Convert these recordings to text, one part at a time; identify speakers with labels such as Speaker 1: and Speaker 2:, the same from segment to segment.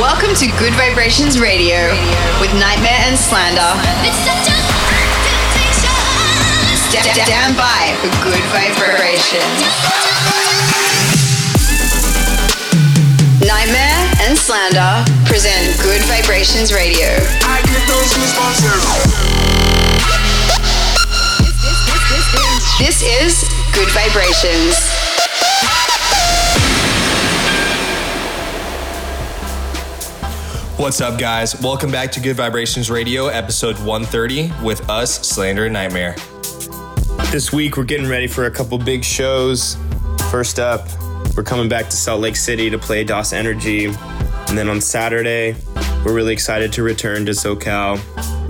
Speaker 1: Welcome to Good Vibrations Radio with Nightmare and Slander. Stand by for Good Vibrations. Nightmare and Slander present Good Vibrations Radio.
Speaker 2: I get those goosebumps.
Speaker 1: This is Good Vibrations.
Speaker 3: What's up, guys? Welcome back to Good Vibrations Radio, episode 130, with us, Slander and Nightmare.
Speaker 4: This week, we're getting ready for a couple big shows. First up, we're coming back to Salt Lake City to play Das Energi. And then on Saturday, we're really excited to return to SoCal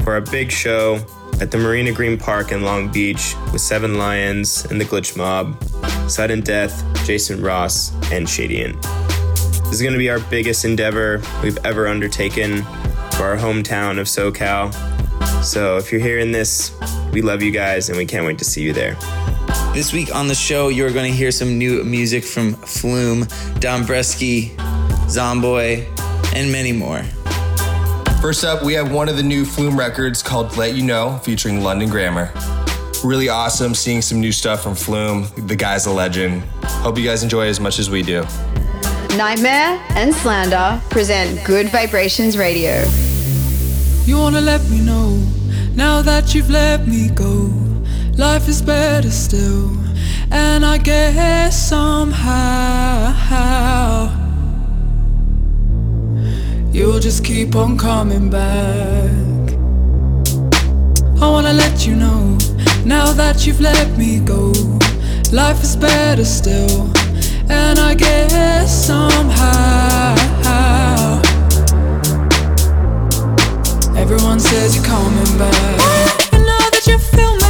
Speaker 4: for our big show at the Marina Green Park in Long Beach with Seven Lions and the Glitch Mob, Sudden Death, Jason Ross, and Shadient. This is going to be our biggest endeavor we've ever undertaken for our hometown of SoCal. So if you're hearing this, we love you guys and we can't wait to see you there.
Speaker 5: This week on the show, you're going to hear some new music from Flume, Dombresky, Zomboy, and many more.
Speaker 3: First up, we have one of the new Flume records called Let You Know, featuring London Grammar. Really awesome seeing some new stuff from Flume. The guy's a legend. Hope you guys enjoy as much as we do.
Speaker 1: Nightmare and Slander present Good Vibrations Radio.
Speaker 6: You wanna let me know now that you've let me go. Life is better still, and I guess somehow you'll just keep on coming back. I wanna let you know now that you've let me go. Life is better still and I guess somehow everyone says you're coming back. And now that you feel me,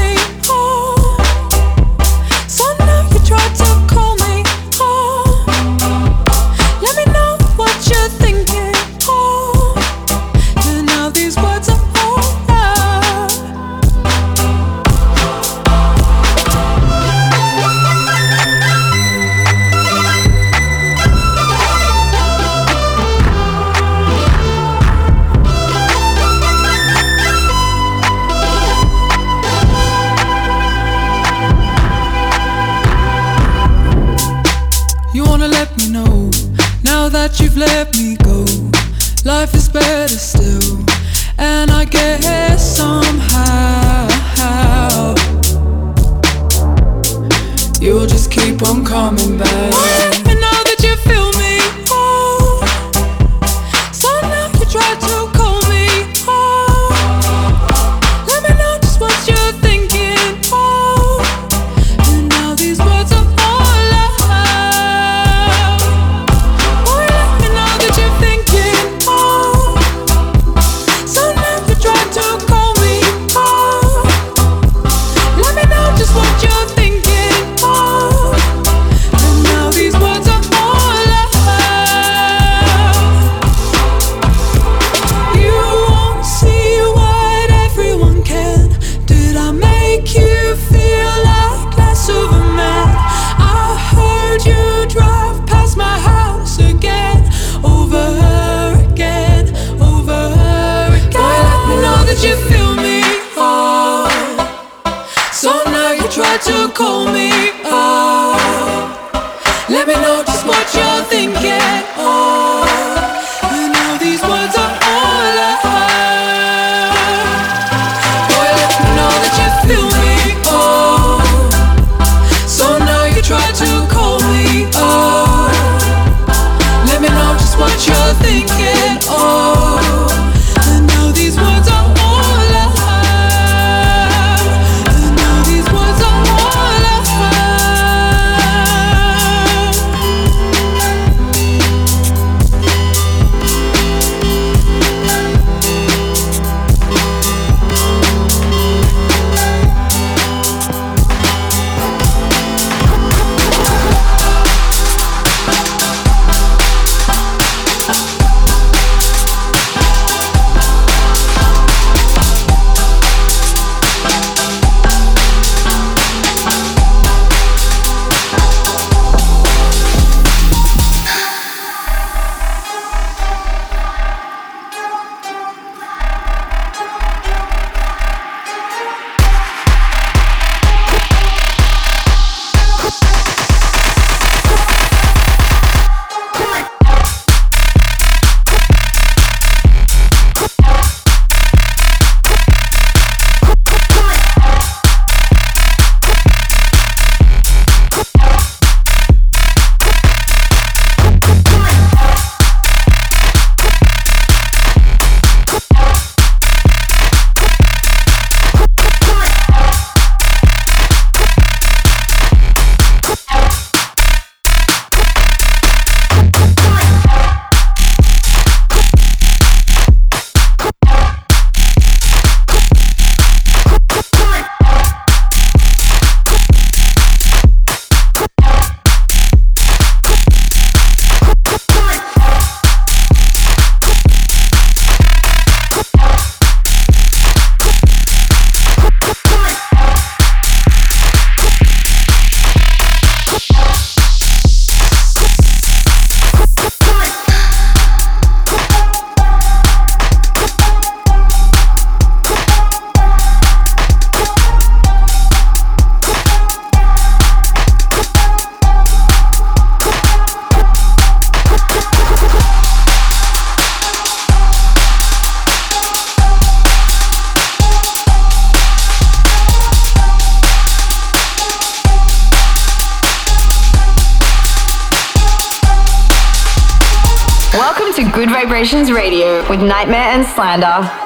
Speaker 7: Slander.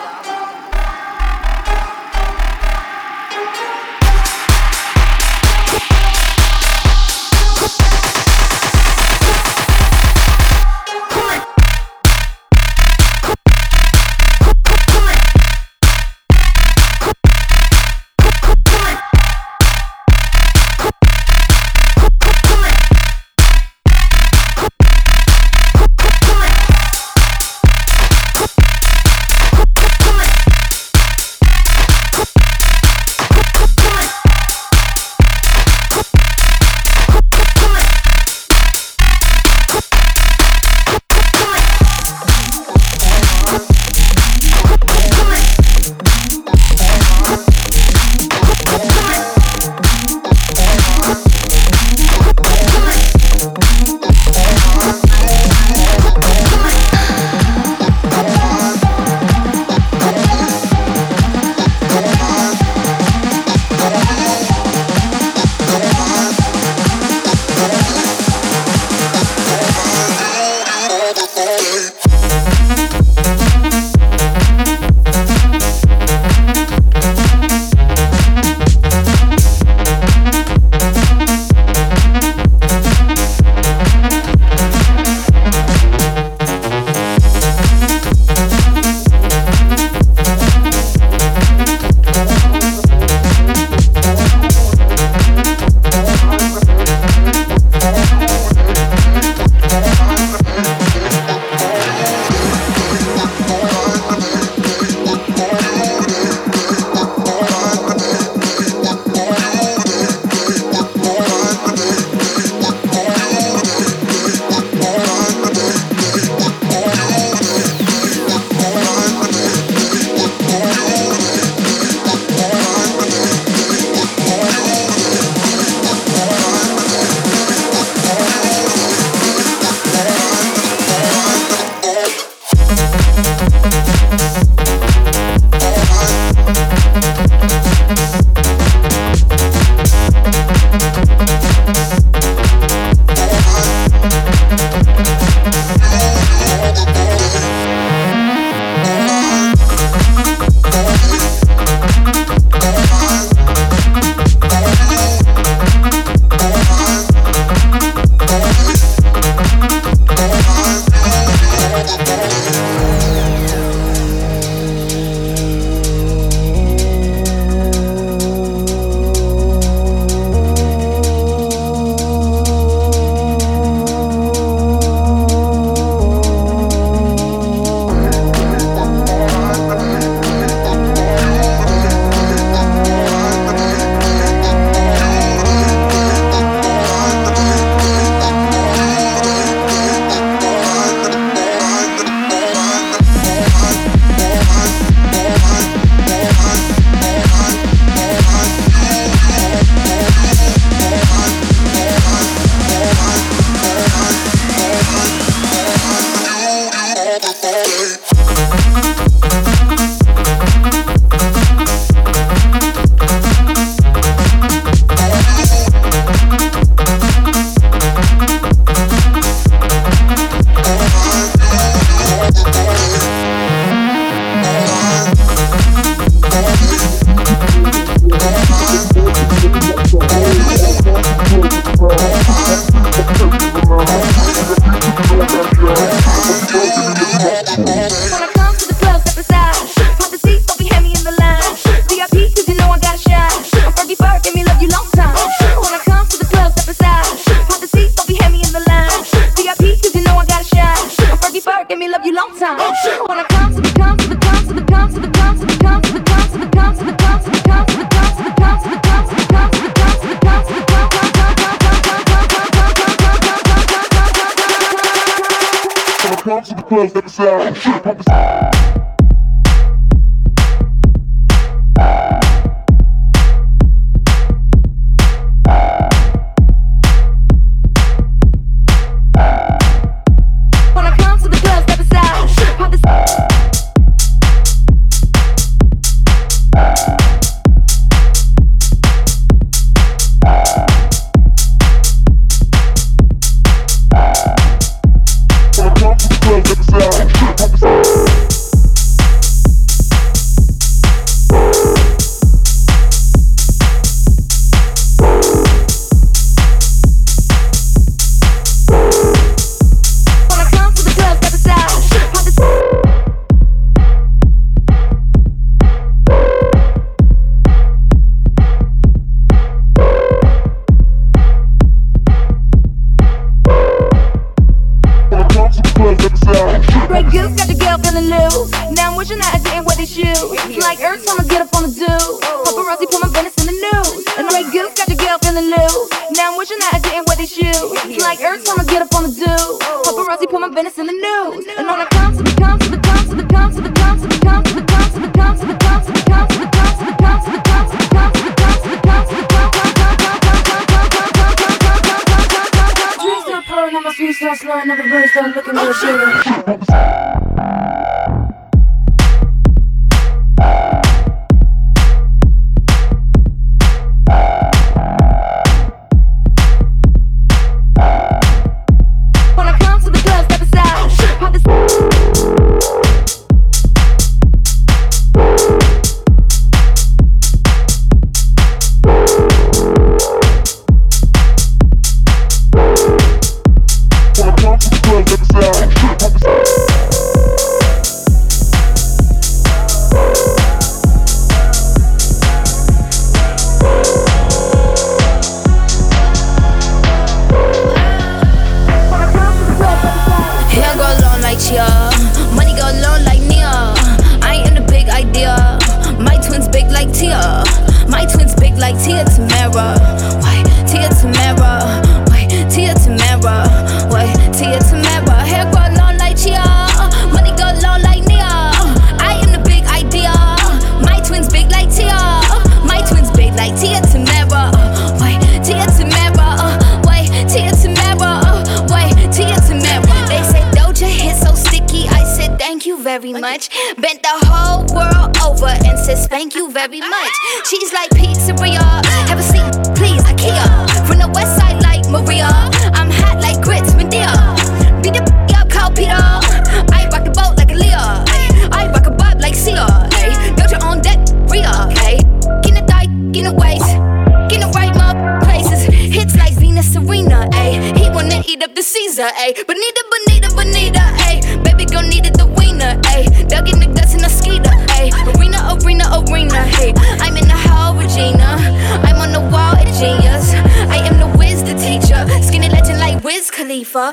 Speaker 2: clubs themselves.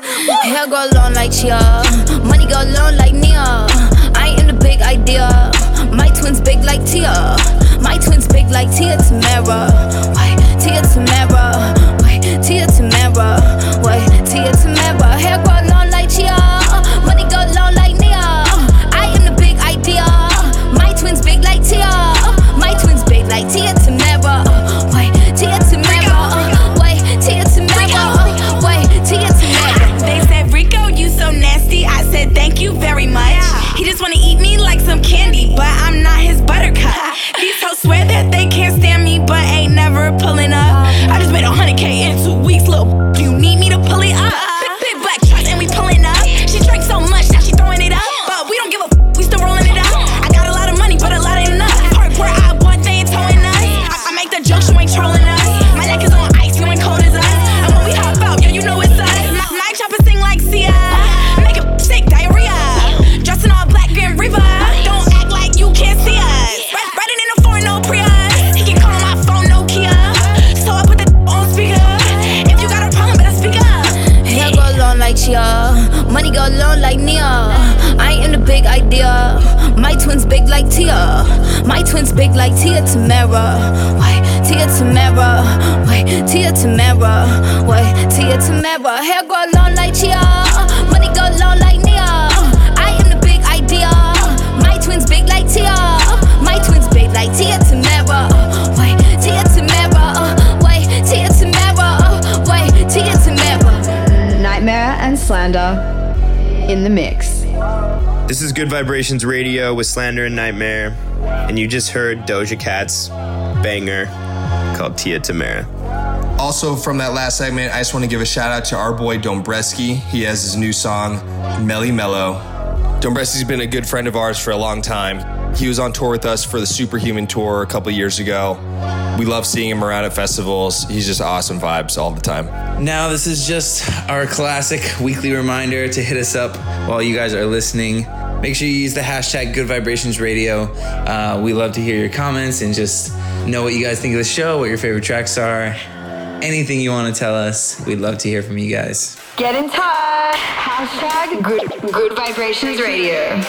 Speaker 8: Hair go long like Chia. Money go long like Nia. I am the big idea. My twins big like Tia. My twins big like Tia Tamera. Why Tia Tamera? Why Tia Tamera? Tia Tamera. wait, Tia Tamera. Hair grow long like Chia. Money go long like Nia. I am the big idea. My twins big like Tia. My twins big like Tia Tamera. Wait, Tia Tamera. Wait, Tia Tamera. Wait, Tia Tamera.
Speaker 9: Nightmare and slander in the mix.
Speaker 4: This is Good Vibrations Radio with Slander and Nightmare, and you just heard Doja Cat's banger called Tia Tamera
Speaker 3: also from that last segment, I just want to give a shout out to our boy Dombresky. He has his new song, Melly Mellow. Dombresky's been a good friend of ours for a long time. He was on tour with us for the Superhuman Tour a couple years ago. We love seeing him around at festivals. He's just awesome vibes all the time.
Speaker 5: Now, this is just our classic weekly reminder to hit us up while you guys are listening. Make sure you use the hashtag Good Vibrations Radio. Uh, we love to hear your comments and just know what you guys think of the show, what your favorite tracks are, anything you want to tell us, we'd love to hear from you guys.
Speaker 9: Get in touch.
Speaker 1: Hashtag good, good vibrations radio.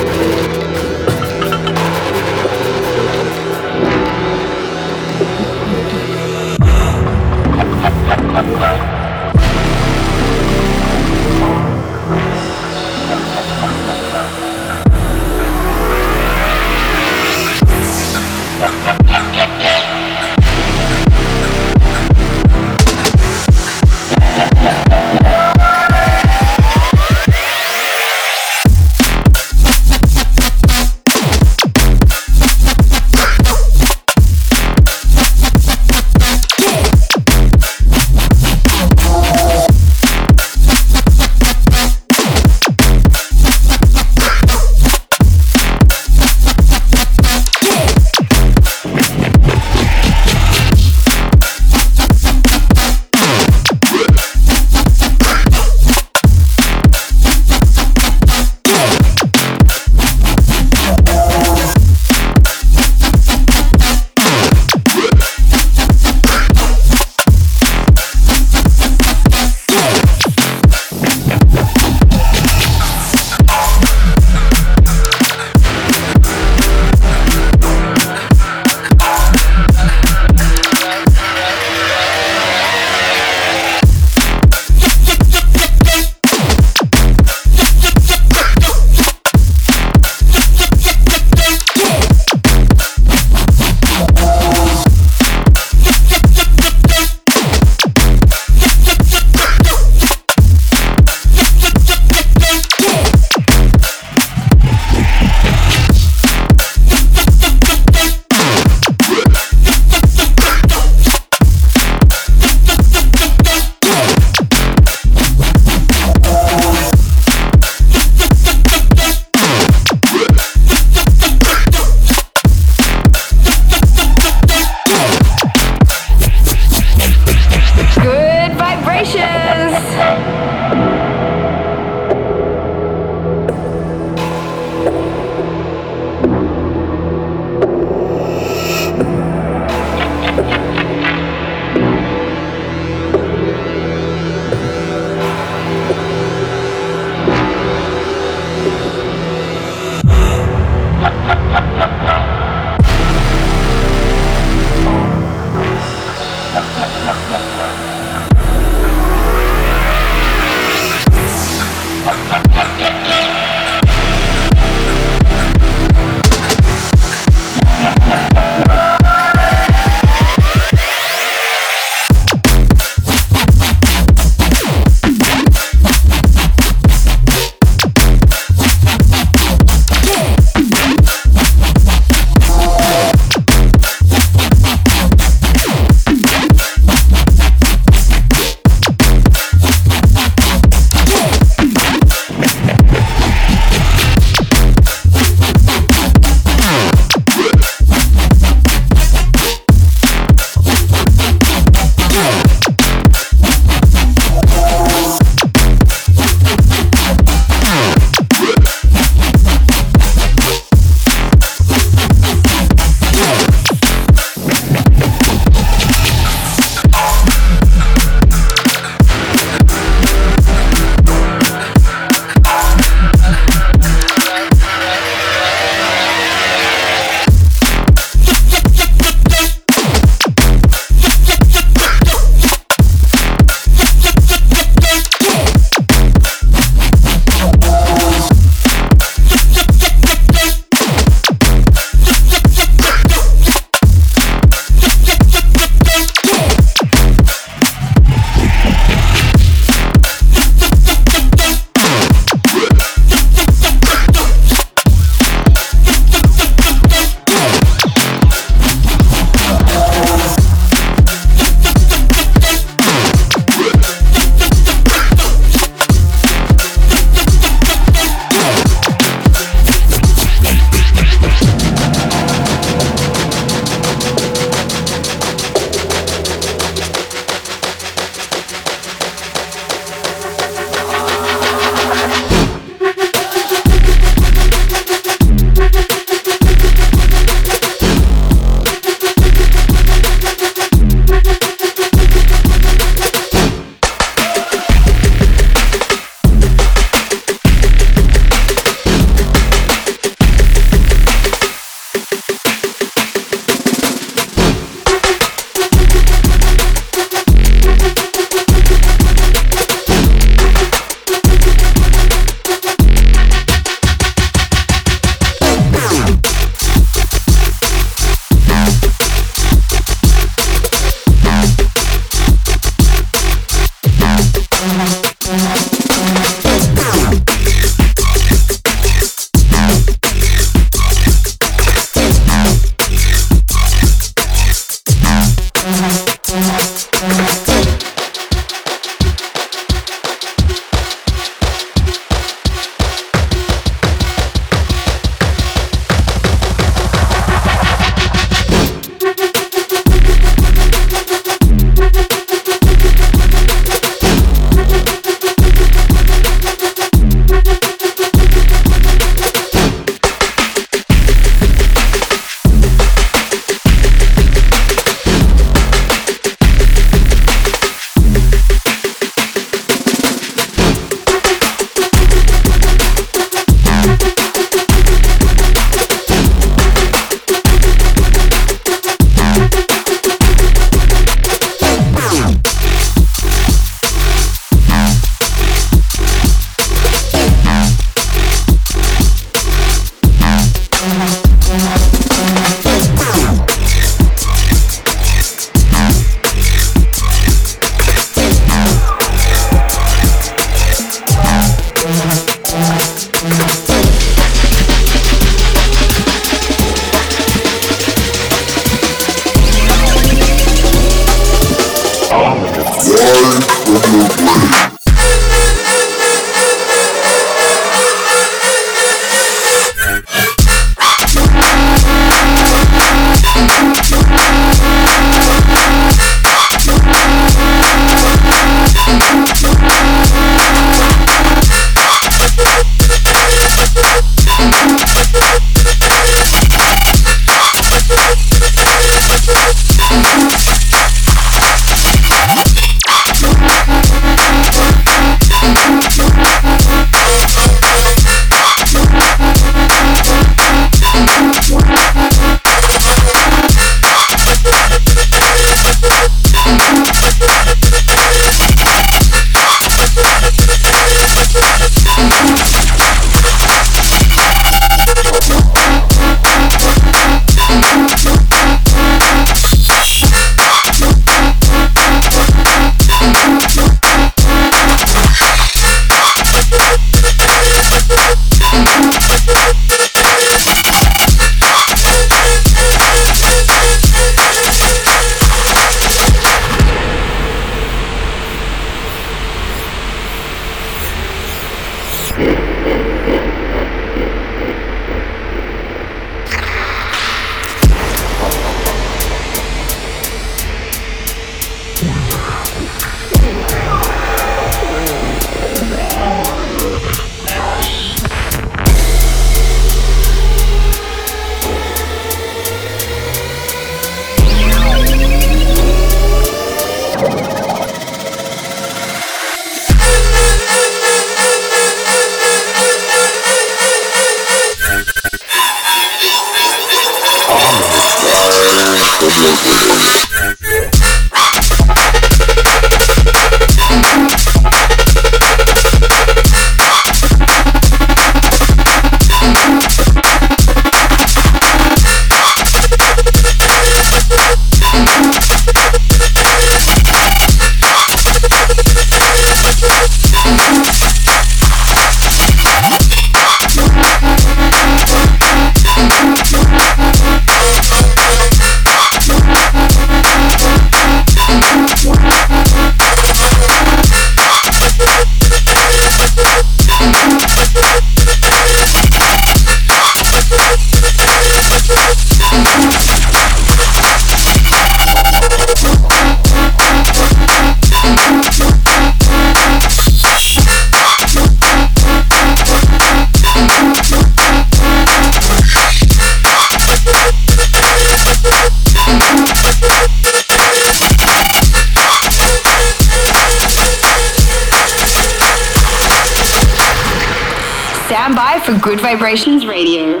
Speaker 10: For
Speaker 1: Good Vibrations Radio.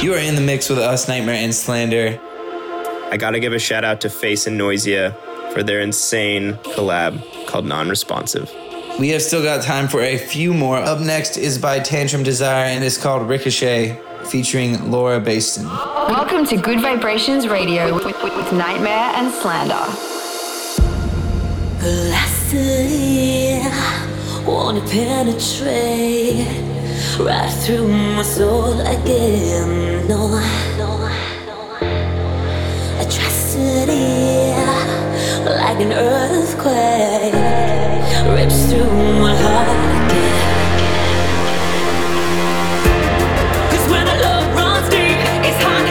Speaker 5: You are in the mix with us, Nightmare and Slander.
Speaker 4: I gotta give a shout out to Phace and Noisia for their insane collab called Non Responsive.
Speaker 5: We have still got time for a few more. Up next is by Tantrum Desire and it's called Ricochet, featuring Laura Baston.
Speaker 1: Welcome to Good Vibrations Radio with, with, with Nightmare and Slander.
Speaker 11: Velocity, wanna penetrate right through my soul again. No, no, atrocity, like an earthquake, rips through my heart when love runs deep, it's hot,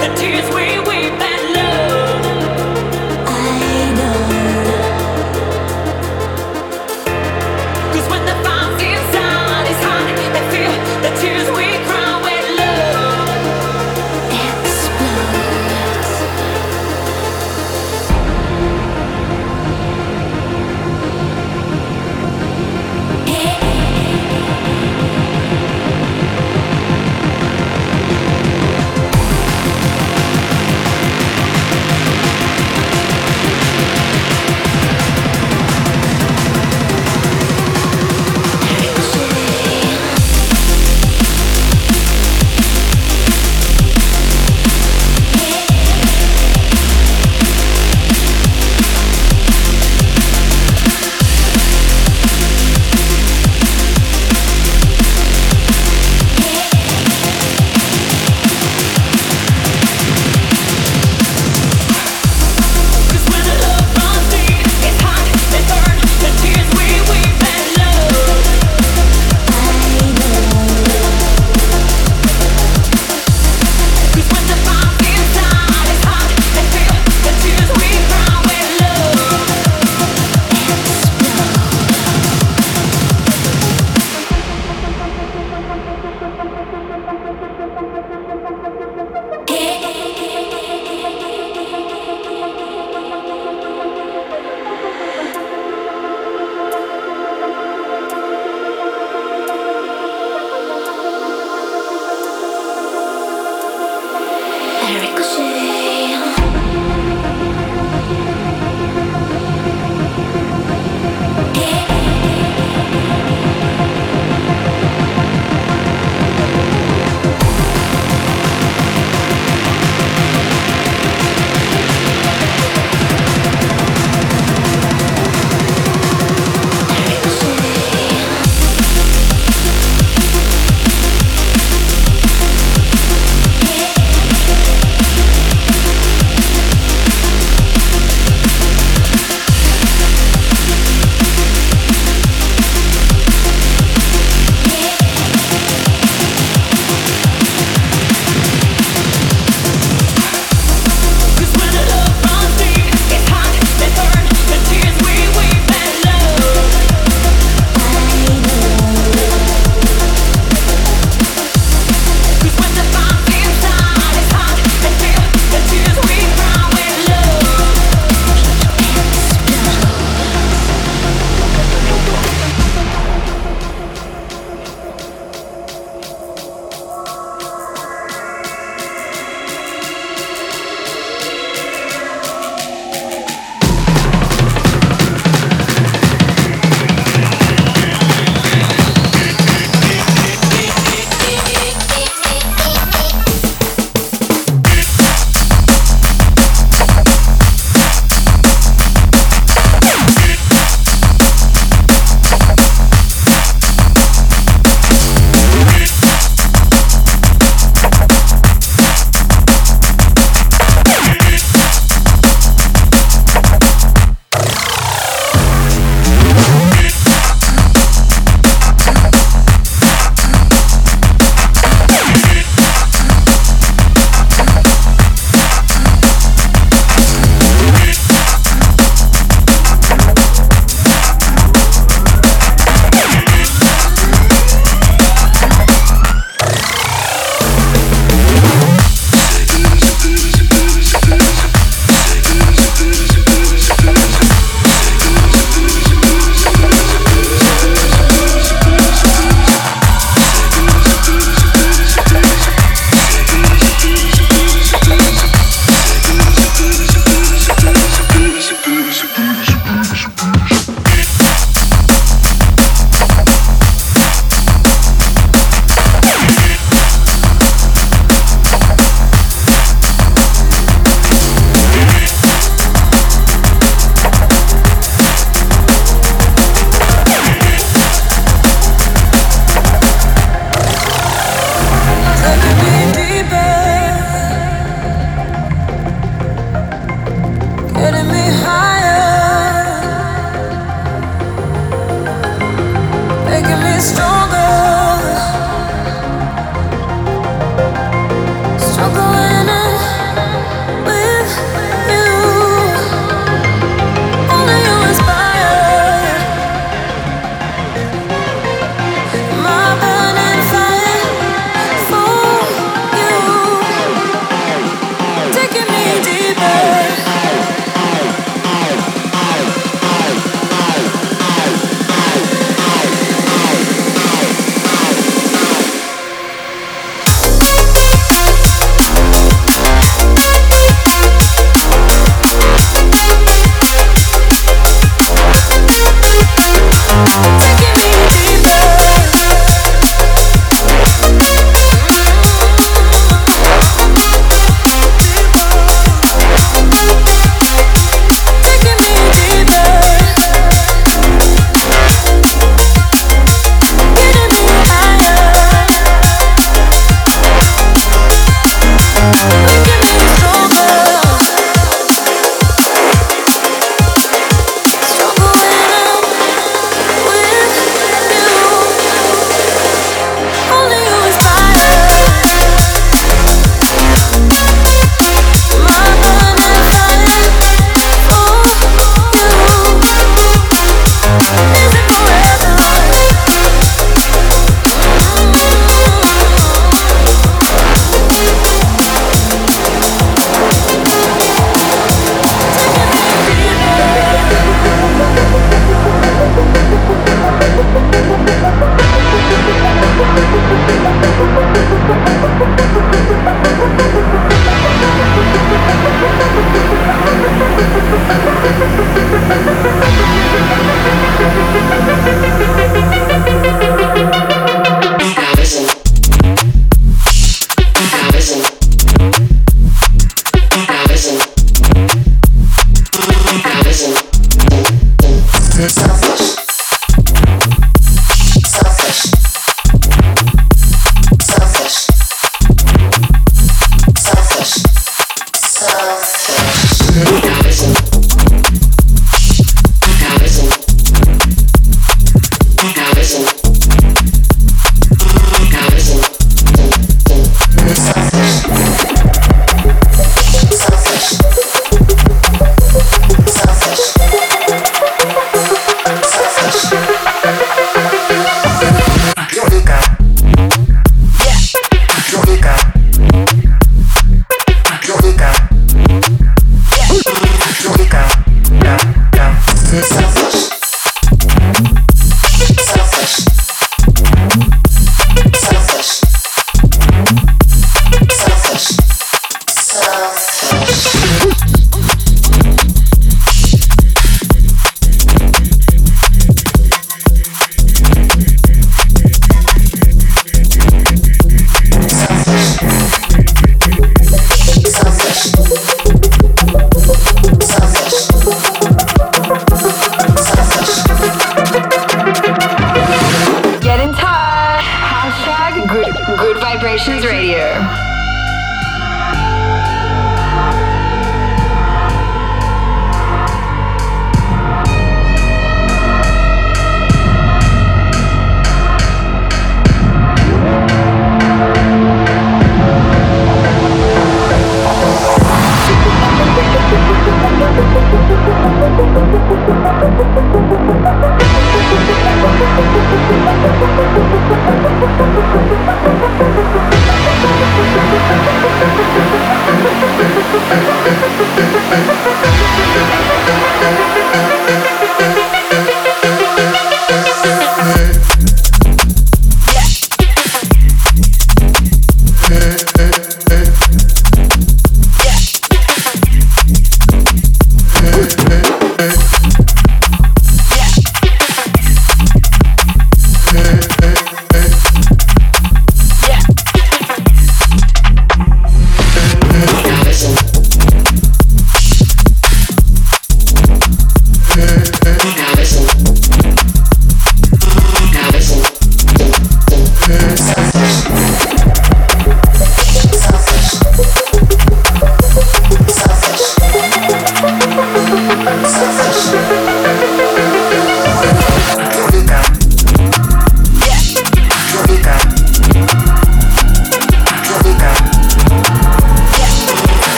Speaker 11: the tears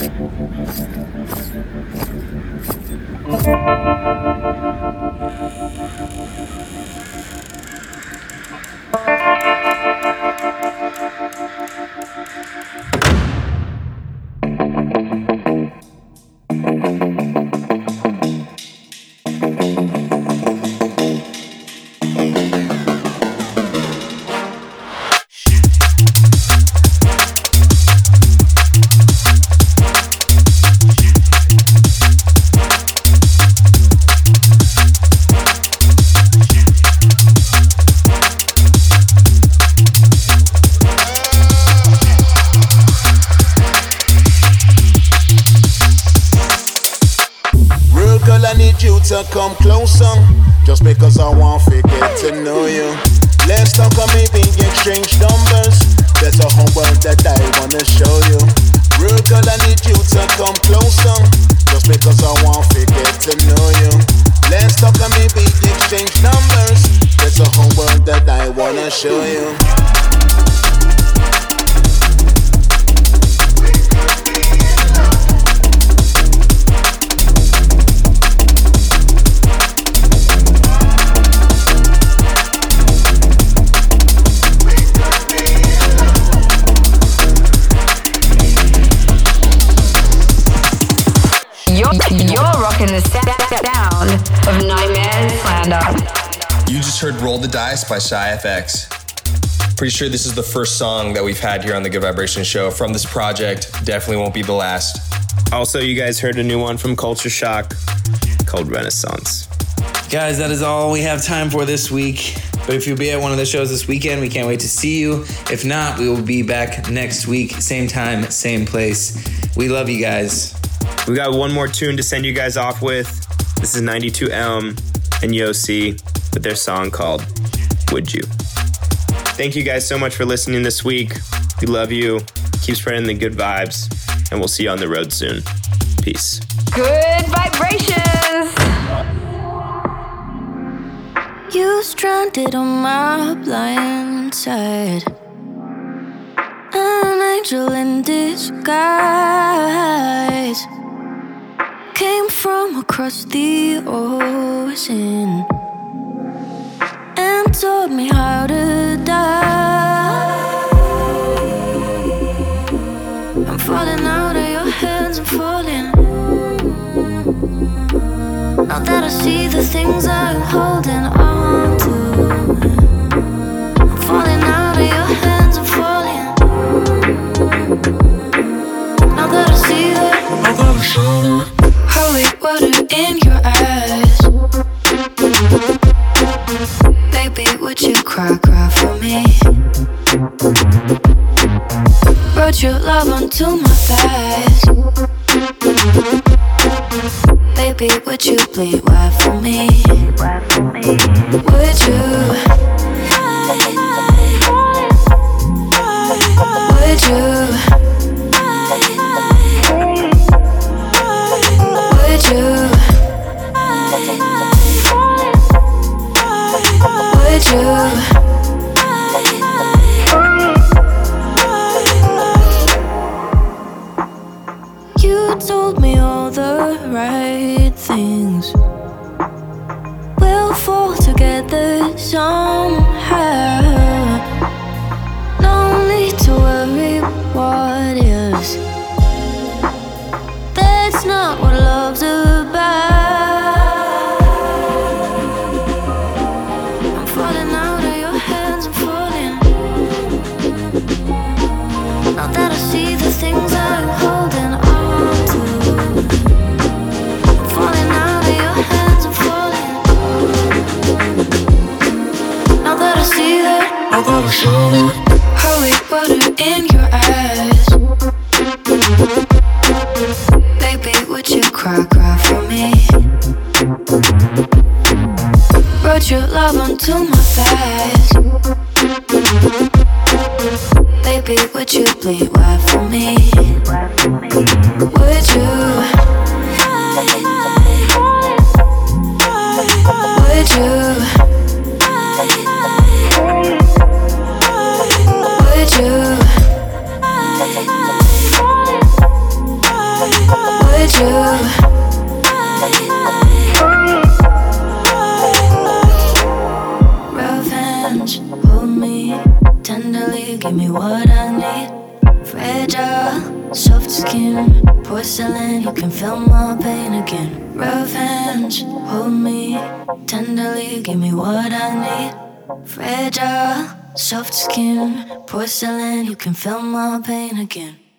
Speaker 12: Thank you.
Speaker 3: By Shy FX. Pretty sure this is the first song that we've had here on the Good Vibration Show from this project. Definitely won't be the last.
Speaker 4: Also, you guys heard a new one from Culture Shock called Renaissance.
Speaker 5: Guys, that is all we have time for this week. But if you'll be at one of the shows this weekend, we can't wait to see you. If not, we will be back next week, same time, same place. We love you guys.
Speaker 4: We got one more tune to send you guys off with. This is 92 Elm and Yossi with their song called Would You. Thank you guys so much for listening this week. We love you. Keep spreading the good vibes, and we'll see you on the road soon. Peace.
Speaker 1: Good vibrations.
Speaker 13: You stranded on my blind side. An angel in disguise came from across the ocean and taught me how to die. I'm falling out of your hands, I'm falling. Now that I see the things I'm holding on to, I'm falling out of your hands, I'm falling. Now that I see that, holy water in your eyes. Would you cry, cry for me? Wrote your love onto my thighs. Baby, would you bleed white for me? Would you? Would you? Would you? You told me all the right things. We'll fall together somehow. Thighs. Baby, would you bleed white for me? Can feel my pain again.